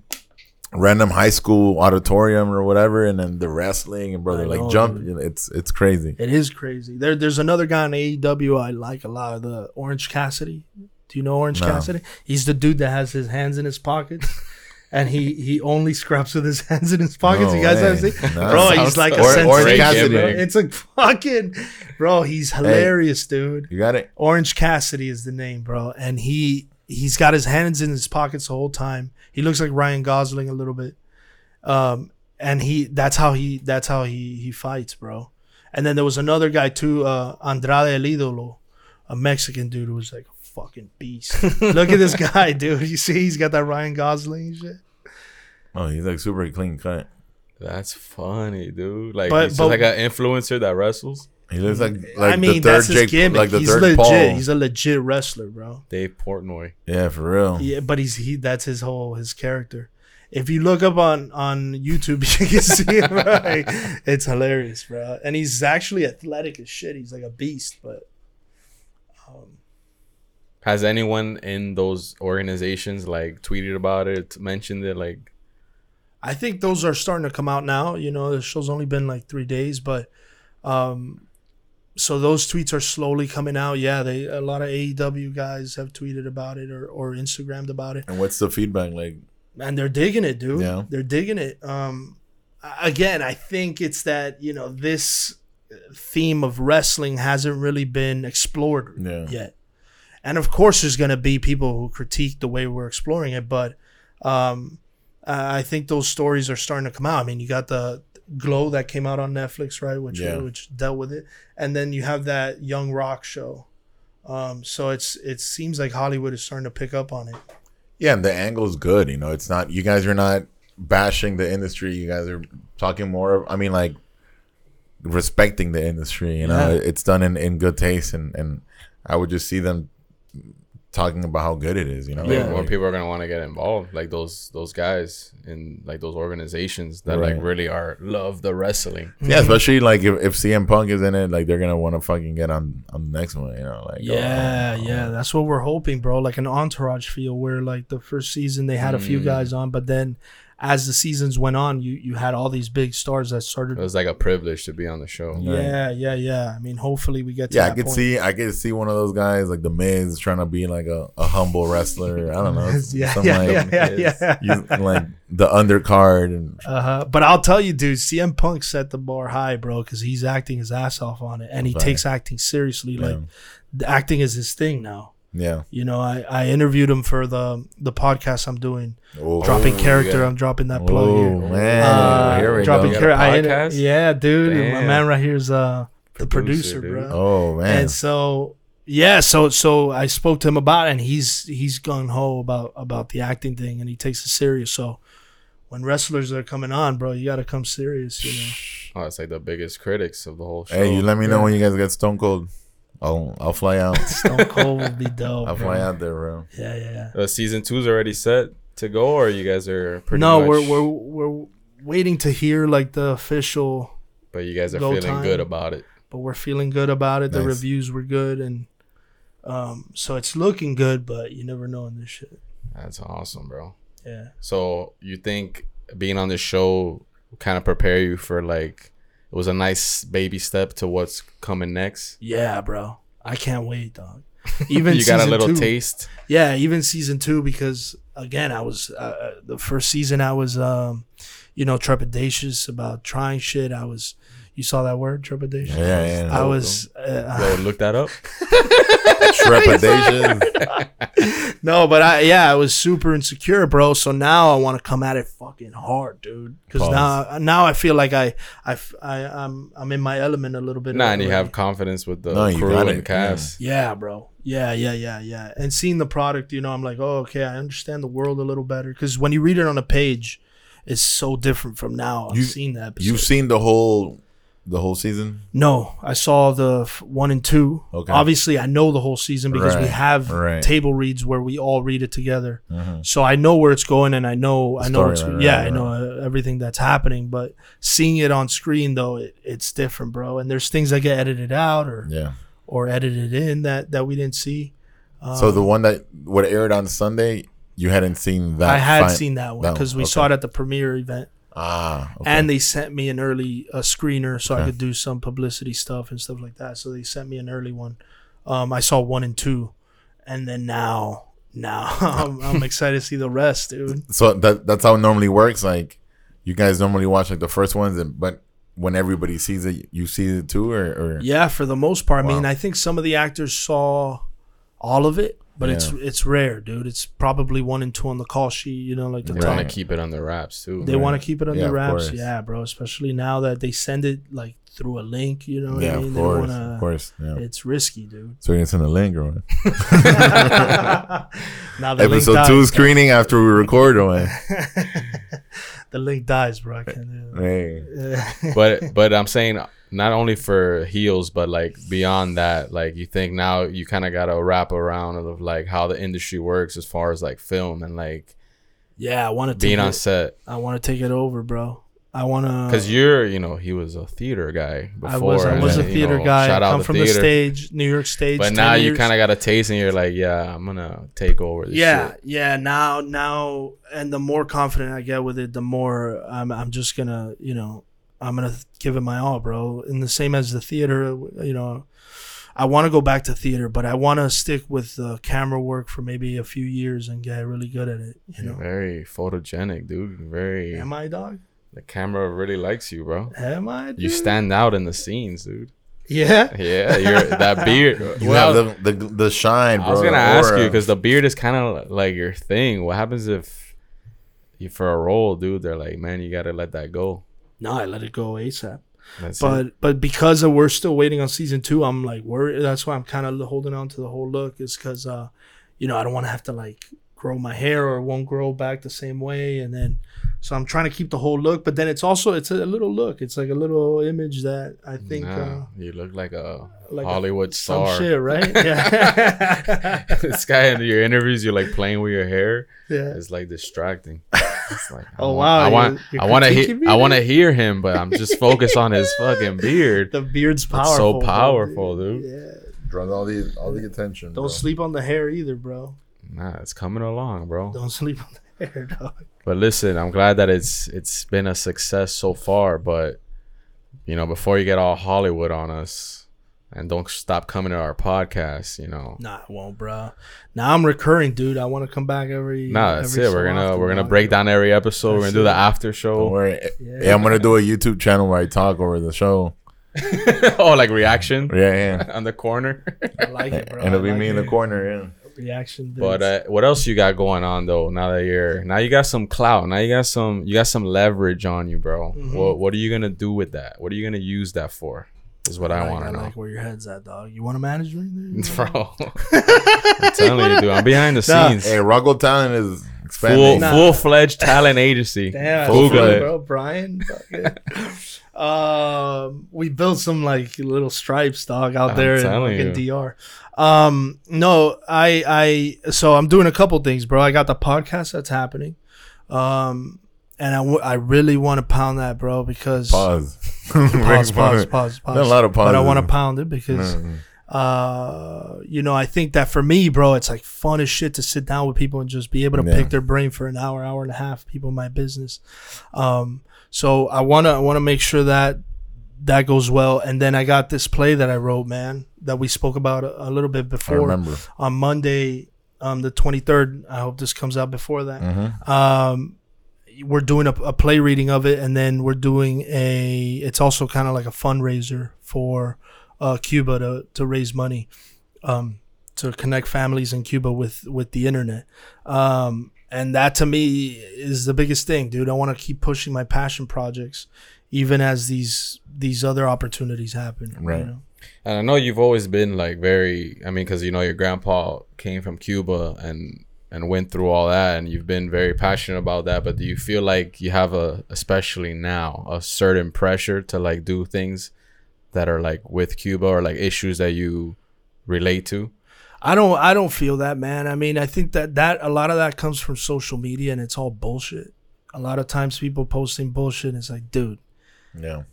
random high school auditorium or whatever, and then the wrestling and brother I like know, jump. dude. It's it's crazy. It is crazy. There, there's another guy in AEW I like a lot. of The Orange Cassidy. Do you know Orange No. Cassidy? He's the dude that has his hands in his pockets, and he he only scraps with his hands in his pockets. No you guys have seen? No. Bro, he's like a Or-. Orange Cassidy. It's a fucking bro. He's hilarious, dude. You got it. Orange Cassidy is the name, bro, and he he's got his hands in his pockets the whole time. He looks like Ryan Gosling a little bit, um, and he that's how he that's how he he fights, bro. And then there was another guy too, uh, Andrade El Idolo, a Mexican dude who was like a fucking beast. Look at this guy, dude. You see, he's got that Ryan Gosling shit. Oh, he's like super clean cut. That's funny, dude. Like But- he's just but- like an influencer that wrestles. He looks like like I mean, the third that's his Jake, gimmick. like the he's third legit. Paul. He's a legit wrestler, bro. Dave Portnoy. yeah, for real. Yeah, but he's he that's his whole his character. If you look up on on YouTube, you can see him. Right? It's hilarious, bro. And he's actually athletic as shit. He's like a beast. But Has anyone in those organizations like tweeted about it, mentioned it? Like, I think those are starting to come out now. You know, the show's only been like three days, but um, so those tweets are slowly coming out. Yeah, they a lot of AEW guys have tweeted about it or or Instagrammed about it. And what's the feedback like? and they're digging it, dude. Yeah. They're digging it. Um, again, I think it's that you know this theme of wrestling hasn't really been explored Yeah. yet. And of course, there's going to be people who critique the way we're exploring it, but um, I I think those stories are starting to come out. I mean, you got the Glow that came out on Netflix, right? Which Yeah. which dealt with it, and then you have that Young Rock show. Um, so it's it seems like Hollywood is starting to pick up on it. Yeah, and the angle is good. You know, it's not you guys are not bashing the industry. You guys are talking more. I mean, like respecting the industry. You know, Yeah. it's done in, in good taste, and and I would just see them talking about how good it is. You know, Like, more Like, people are gonna want to get involved, like those those guys in like those organizations that Right. like really are love the wrestling. yeah, especially like if, if CM Punk is in it, like they're gonna want to fucking get on on the next one. You know, like Yeah, oh, yeah, that's what we're hoping, bro. Like an entourage feel where like the first season they had a few Mm. guys on, but then as the seasons went on, you you had all these big stars that started. It was like a privilege to be on the show. yeah, yeah, yeah. I mean, hopefully we get to Yeah, I that could point. see I could see one of those guys like the Miz trying to be like a, a humble wrestler. I don't know. yeah, yeah, like, yeah, yeah, yeah. you- like the undercard and Uh-huh. But I'll tell you, dude, CM Punk set the bar high, bro, because he's acting his ass off on it, and he Right. takes acting seriously. Like Yeah. the acting is his thing now. Yeah. You know, I, I interviewed him for the the podcast I'm doing, Oh, dropping character. yeah. I'm dropping that plug oh here. man, Uh, here we dropping go. You character. Inter- yeah, dude. My man right here is uh the Producer, producer, dude. bro. Oh man, And so yeah, so so I spoke to him about it and he's he's gung ho about about the acting thing and he takes it serious. So when wrestlers are coming on, bro, you gotta come serious, you know. Oh, it's like the biggest critics of the whole show. hey, you let me know Yeah. when you guys get Stone Cold. I'll I'll fly out. Stone Cold would be dope. I'll bro. fly out there, bro. Yeah, yeah, yeah. Uh, season two's already set to go, or you guys are pretty No, much, we're we're we're waiting to hear like the official but you guys are go feeling time. good about it. but we're feeling good about it. The reviews were good and um so it's looking good, but you never know in this shit. That's awesome, bro. Yeah. So you think being on this show kind of prepare you for like it was a nice baby step to what's coming next? Yeah, bro. I can't wait, dog. Even you got a little two. taste. Yeah, even season two because again, I was uh, uh, the first season. I was, um, you know, trepidatious about trying shit. I was, you saw that word, trepidation. Yeah, yeah. I was. Uh, Yo, look that up. trepidation. no, but I yeah, I was super insecure, bro. So now I want to come at it fucking hard, dude. Because now now I feel like I I I I'm I'm in my element a little bit. Nah, and you have confidence with the No, crew and it, cast. Yeah, bro. Yeah, yeah, yeah, yeah. And seeing the product, you know, I'm like, oh, okay, I understand the world a little better. Because when you read it on a page, it's so different from now. I've You- seen that. Episode. You've seen the whole the whole season? No, I saw the f- one and two. Okay. Obviously, I know the whole season because we have right. table reads where we all read it together. Mhm. So I know where it's going, and I know I know it's, storyline, yeah, right, I know uh, everything that's happening. But seeing it on screen though, it, it's different, bro. And there's things that get edited out or Yeah. or edited in that that we didn't see. so Um, the one that what aired on Sunday, you hadn't seen that. I had seen that one because we okay. saw it at the premiere event, Ah, okay. and they sent me an early uh, screener so I could do some publicity stuff and stuff like that. So they sent me an early one. Um, I saw one and two, and then now, now I'm, I'm excited to see the rest, dude. so that that's how it normally works. Like you guys normally watch like the first ones, and but when everybody sees it, you see it too, or, or Yeah, for the most part. I mean, I think some of the actors saw all of it, but it's it's rare, dude. It's probably one and two on the call sheet. You know, like the They want to keep it on under wraps too. They want to keep it under Yeah, of wraps. course. Yeah, bro. Especially now that they send it like through a link. You know what yeah, I mean? of course, wanna- of course, yeah. It's risky, dude. So you're gonna send a link, or now the episode dies. two screening after we record, or what? the link dies, bro. I can't do Hey. it. but but I'm saying not only for heels, but like beyond that, like you think now you kind of got to wrap around of like how the industry works as far as like film and like yeah, I want to being on it, set I want to take it over, bro. I want to because you're you know he was a theater guy before. I was I was a then, you theater know, guy. Shout out come the from theater. the stage, New York stage. But 10 now you kind of got a taste, and you're like, yeah, I'm gonna take over. This yeah shit. yeah now now and the more confident i get with it the more i'm, I'm just gonna you know i'm gonna give it my all bro and the same as the theater you know i want to go back to theater but i want to stick with uh, camera work for maybe a few years and get really good at it you know Very photogenic, dude. Very. am i dog The camera really likes you, bro. Am I? You stand out in the scenes, dude. Yeah. Yeah, you're that beard. You well, have the, the the shine, bro. I was gonna the ask you because the beard is kind of like your thing. What happens if you for a role, dude? They're like, man, you gotta let that go. No, I let it go ASAP. That's it. But but because of we're still waiting on season two, I'm like worried. That's why I'm kind of holding on to the whole look. Is because uh, you know, I don't want to have to like grow my hair or it won't grow back the same way, and then so I'm trying to keep the whole look. But then it's also it's a little look. It's like a little image that I think Nah, uh, you look like a like a- Hollywood some star. shit, right? Yeah. this guy in your interviews, you're like playing with your hair. yeah. It's like distracting. It's like, I Oh, want- wow, I want, you're- you're I want to hear, I want to hear him, but I'm just focused on his fucking beard. The beard's It's powerful. so bro, powerful, dude. Yeah. draws all the all the attention. Don't bro. sleep on the hair either, bro. Nah, it's coming along, bro. Don't sleep on the hair, dog. But listen, I'm glad that it's it's been a success so far. But you know, before you get all Hollywood on us, and don't stop coming to our podcast, you know. Nah, I won't, bro. Now I'm recurring, dude. I want to come back every. Nah, that's every it. We're so gonna we're gonna break down every episode. we're gonna do the it. after Don't show. worry. Yeah. Yeah, I'm gonna do a YouTube channel where I talk over the show. oh, like reaction Yeah, yeah. on the corner. I like it, bro. and it'll be like me in the corner. Yeah. Reaction. But uh, what else you got going on though? Now that you're now you got some clout. Now you got some you got some leverage on you, bro. Mhm. What what are you gonna do with that? What are you gonna use that for? Is what I, like- want to know, like where your head's at, dog. You want to manage me? bro. I'm telling you, dude. I'm behind the Nah. scenes. Hey, Rocco Talent is full. Nah. full fledged talent agency. Damn, Full Google it. bro. Brian. um, we built some like little stripes, dog, out I'm there in telling fucking you. DR. Um, no, I, I, so I'm doing a couple things, bro. I got the podcast that's happening. Um, and I, w- I really want to pound that, bro, because Pause. pause, pause, pause. pause, pause. There's a lot of pause, But I want to pound it because, Mm. uh, you know, I think that for me, bro, it's like fun as shit to sit down with people and just be able to Yeah. pick their brain for an hour, hour and a half. People in my business. Um, so I wanna, I wanna make sure that that goes well. And then I got this play that I wrote, man, that we spoke about a, a little bit I before remember. on Monday, um, the 23rd. I hope this comes out before that Mhm. um we're doing a, a play reading of it and then we're doing a it's also kind of like a fundraiser for uh cuba to to raise money um to connect families in cuba with with the internet um and that to me is the biggest thing dude i want to keep pushing my passion projects even as these these other opportunities happen you Right. know? And I know you've always been like very. I mean, because you know your grandpa came from Cuba and and went through all that, and you've been very passionate about that. But do you feel like you have a, especially now, a certain pressure to like do things that are like with Cuba or like issues that you relate to? I don't I don't feel that man. I mean, I think that that a lot of that comes from social media and it's all bullshit. A lot of times people posting bullshit and it's like, dude, Yeah.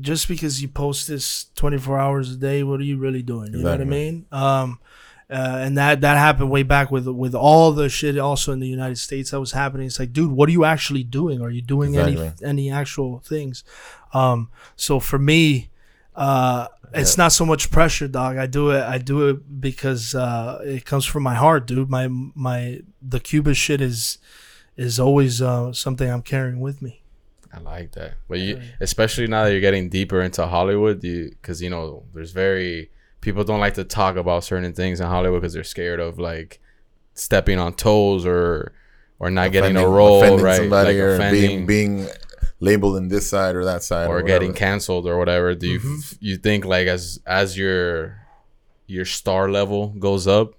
just because you post this 24 hours a day, what are you really doing? You know what I mean? Um uh, and that that happened way back with with all the shit also in the United States that was happening. It's like, dude, what are you actually doing? Are you doing any Exactly. any actual things? Um, so for me, uh, it's not so much pressure, dog. I do it. I do it because uh, it comes from my heart, dude. My my the Cuba shit is is always uh, something I'm carrying with me. I like that. But you, especially now that you're getting deeper into Hollywood, you because you know there's very people don't like to talk about certain things in Hollywood because they're scared of like stepping on toes or or not getting a role offending right, somebody like or offending being being labeled in this side or that side or or, getting canceled or whatever. Do you Mm-hmm. f you think like as as your your star level goes up,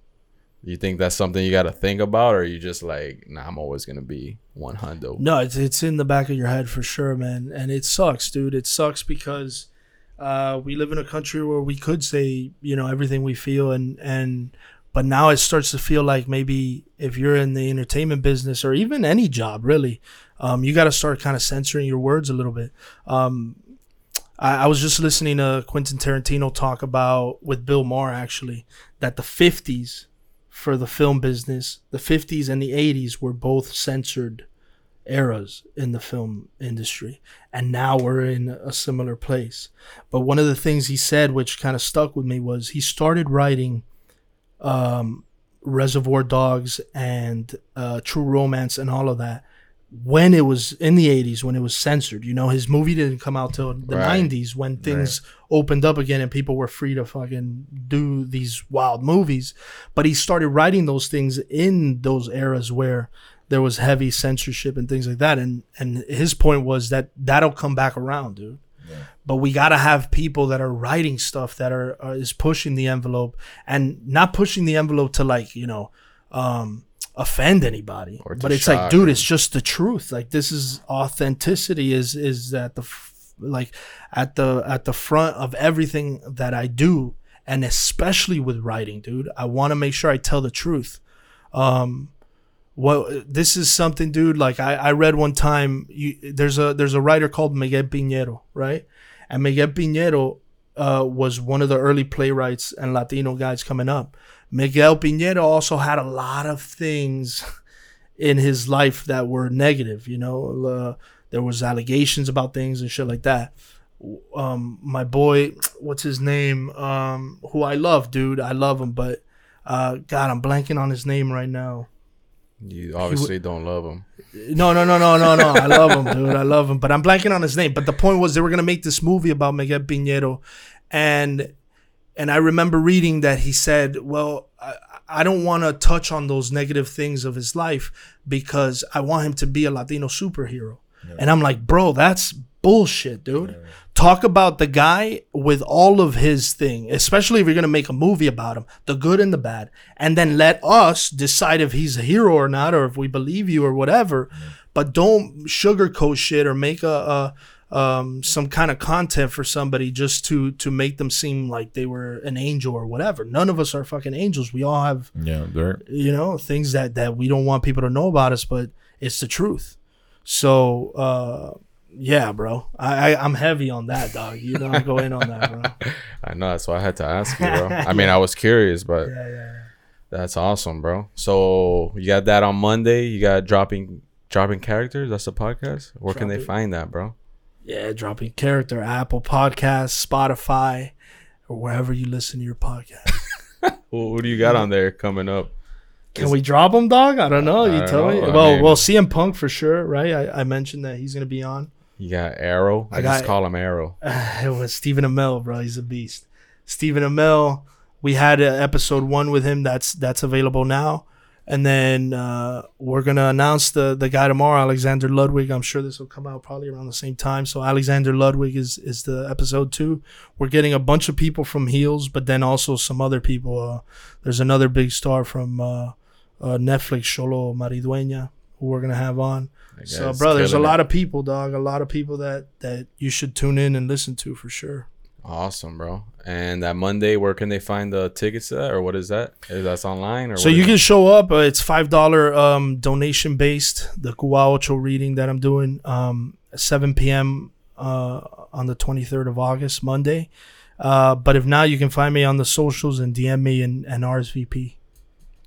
you think that's something you got to think about, or you just like, nah, I'm always gonna be one hundo. No, it's it's in the back of your head for sure, man. And it sucks, dude. It sucks because uh, we live in a country where we could say, you know, everything we feel and and but now it starts to feel like maybe if you're in the entertainment business or even any job really, um, you got to start kind of censoring your words a little bit. Um, I, I was just listening to Quentin Tarantino talk about with Bill Maher actually that the 50s for the film business, the 50s and the 80s were both censored eras in the film industry and now we're in a similar place. But one of the things he said which kind of stuck with me was he started writing um reservoir dogs and uh true romance and all of that when it was in the 80s when it was censored. You know his movie didn't come out till the Right. 90s when things opened up again and people were free to fucking do these wild movies. But he started writing those things in those eras where there was heavy censorship and things like that. And and his point was that that'll come back around dude. But we got to have people that are writing stuff that are, are is pushing the envelope and not pushing the envelope to like you know um offend anybody. But it's like dude it's just the truth. Like this is authenticity is is at the f- like at the at the front of everything that i do. And especially with writing dude i want to make sure i tell the truth. Um well this is something dude like i i read one time you, there's a there's a writer called miguel piñero right? And miguel piñero uh, was one of the early playwrights and latino guys coming up. Miguel piñero also had a lot of things in his life that were negative you know? Uh, there was allegations about things and shit like that. Um my boy what's his name? Um who i love dude i love him but uh god i'm blanking on his name right now You obviously don't love him. no, no, no, no, no, no. I love him, dude. I love him. But I'm blanking on his name. But the point was they were gonna make this movie about Miguel Piñero, and and I remember reading that he said, "Well, I, I don't want to touch on those negative things of his life because I want him to be a Latino superhero." And I'm like, "Bro, that's bullshit, dude." Talk about the guy with all of his thing, especially if you're gonna make a movie about him, the good and the bad, and then let us decide if he's a hero or not, or if we believe you or whatever. But don't sugarcoat shit or make a, a um, some kind of content for somebody just to to make them seem like they were an angel or whatever. None of us are fucking angels. We all have Yeah, dirt. you know things that that we don't want people to know about us, but it's the truth. So uh, yeah, bro, I, I I'm heavy on that, dog. You know, I go in on that, bro. I know that's why I had to ask you, bro. I mean, I was curious, but Yeah, yeah, yeah. that's awesome, bro. So you got that on Monday. You got dropping dropping characters. That's the podcast. Where can they find that, bro? Yeah, dropping character, Apple Podcasts, Spotify, or wherever you listen to your podcast. Who, who do you got on there coming up? Can we drop him, dog? I don't know. I You don't tell me. I Well, mean- well, CM Punk for sure, right? I, I mentioned that he's gonna be on. You got Arrow. I, I just call him Arrow. it was Stephen Amell, bro. He's a beast. Stephen Amell. We had uh, episode one with him. That's that's available now. And then uh, we're gonna announce the the guy tomorrow, Alexander Ludwig. I'm sure this will come out probably around the same time. So Alexander Ludwig is is the episode two. We're getting a bunch of people from Heels, but then also some other people. Uh, there's another big star from uh, uh, Netflix, Xolo Maridueña, who we're gonna have on. So, bro, there's a lot it. of people, dog. A lot of people that that you should tune in and listen to for sure. Awesome, bro. And that Monday, where can they find the tickets to that, or what is that? Is that online or? So you can show up. Uh, it's five dollar um, donation based. The Cuba Ocho reading that I'm doing, um, 7 p.m. Uh, on the 23rd of August, Monday. Uh, but if not, you can find me on the socials and DM me and, and RSVP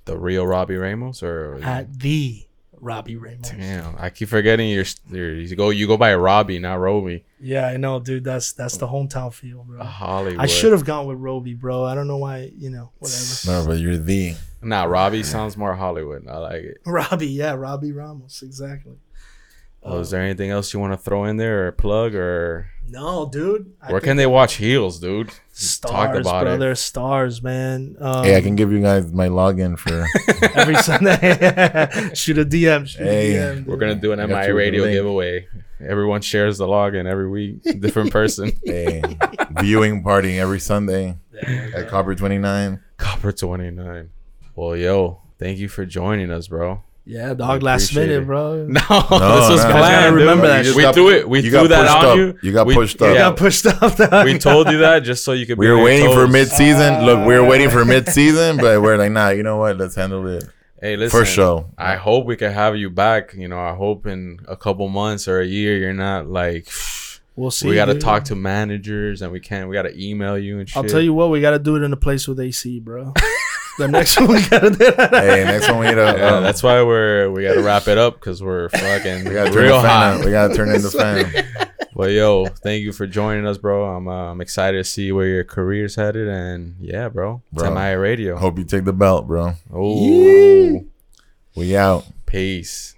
the real Robbie Ramos, or at the Robbie Ramos. damn, I keep forgetting your, your you go you go by Robbie, not Roby. Yeah, I know, dude. That's that's the hometown feel, bro. Hollywood. I should have gone with Roby, bro. I don't know why. You know, whatever. No, but you're the. Nah, Robbie sounds more Hollywood. I like it. Robbie, yeah, Robbie Ramos, exactly. Oh, is uh, there anything else you want to throw in there or plug or No, dude. I where can they watch Heels, dude? You Starz, about bro. it. They're stars, man. Um, Hey, I can give you guys my login for. every Sunday. shoot a DM. Shoot Hey, a DM. We're gonna do an MI you with the radio giveaway. Everyone shares the login every week, different person. a viewing party every Sunday at Copper 29. Copper twenty nine. Well, yo, thank you for joining us, bro. Yeah, dog. Last minute, it. bro. No, No, this was no. planned. gotta remember that We shit. Got- threw it. We threw that pushed on up. you. You got We- pushed You up. yeah, got pushed up. we told you that just so you could. We be were on your waiting for mid season. Look, we were waiting for mid season, but we're like, nah, you know what? Let's handle it. Hey, listen. For sure. I hope we can have you back. You know, I hope in a couple months or a year you're not like. We'll see. we got to talk to managers and we can't. We got to email you and shit. I'll tell you what. We got to do it in a place with AC, bro. the next one we got to do. Hey, next one we gotta. Yeah, um, that's why we're we got to wrap it up because we're fucking we gotta turn real the fan hot. on. We gotta turn in the fan. But yo, thank you for joining us, bro. I'm uh, I'm excited to see where your career's headed, and yeah, bro, it's Bro. MIA Radio. Hope you take the belt, bro. Oh, We out. peace.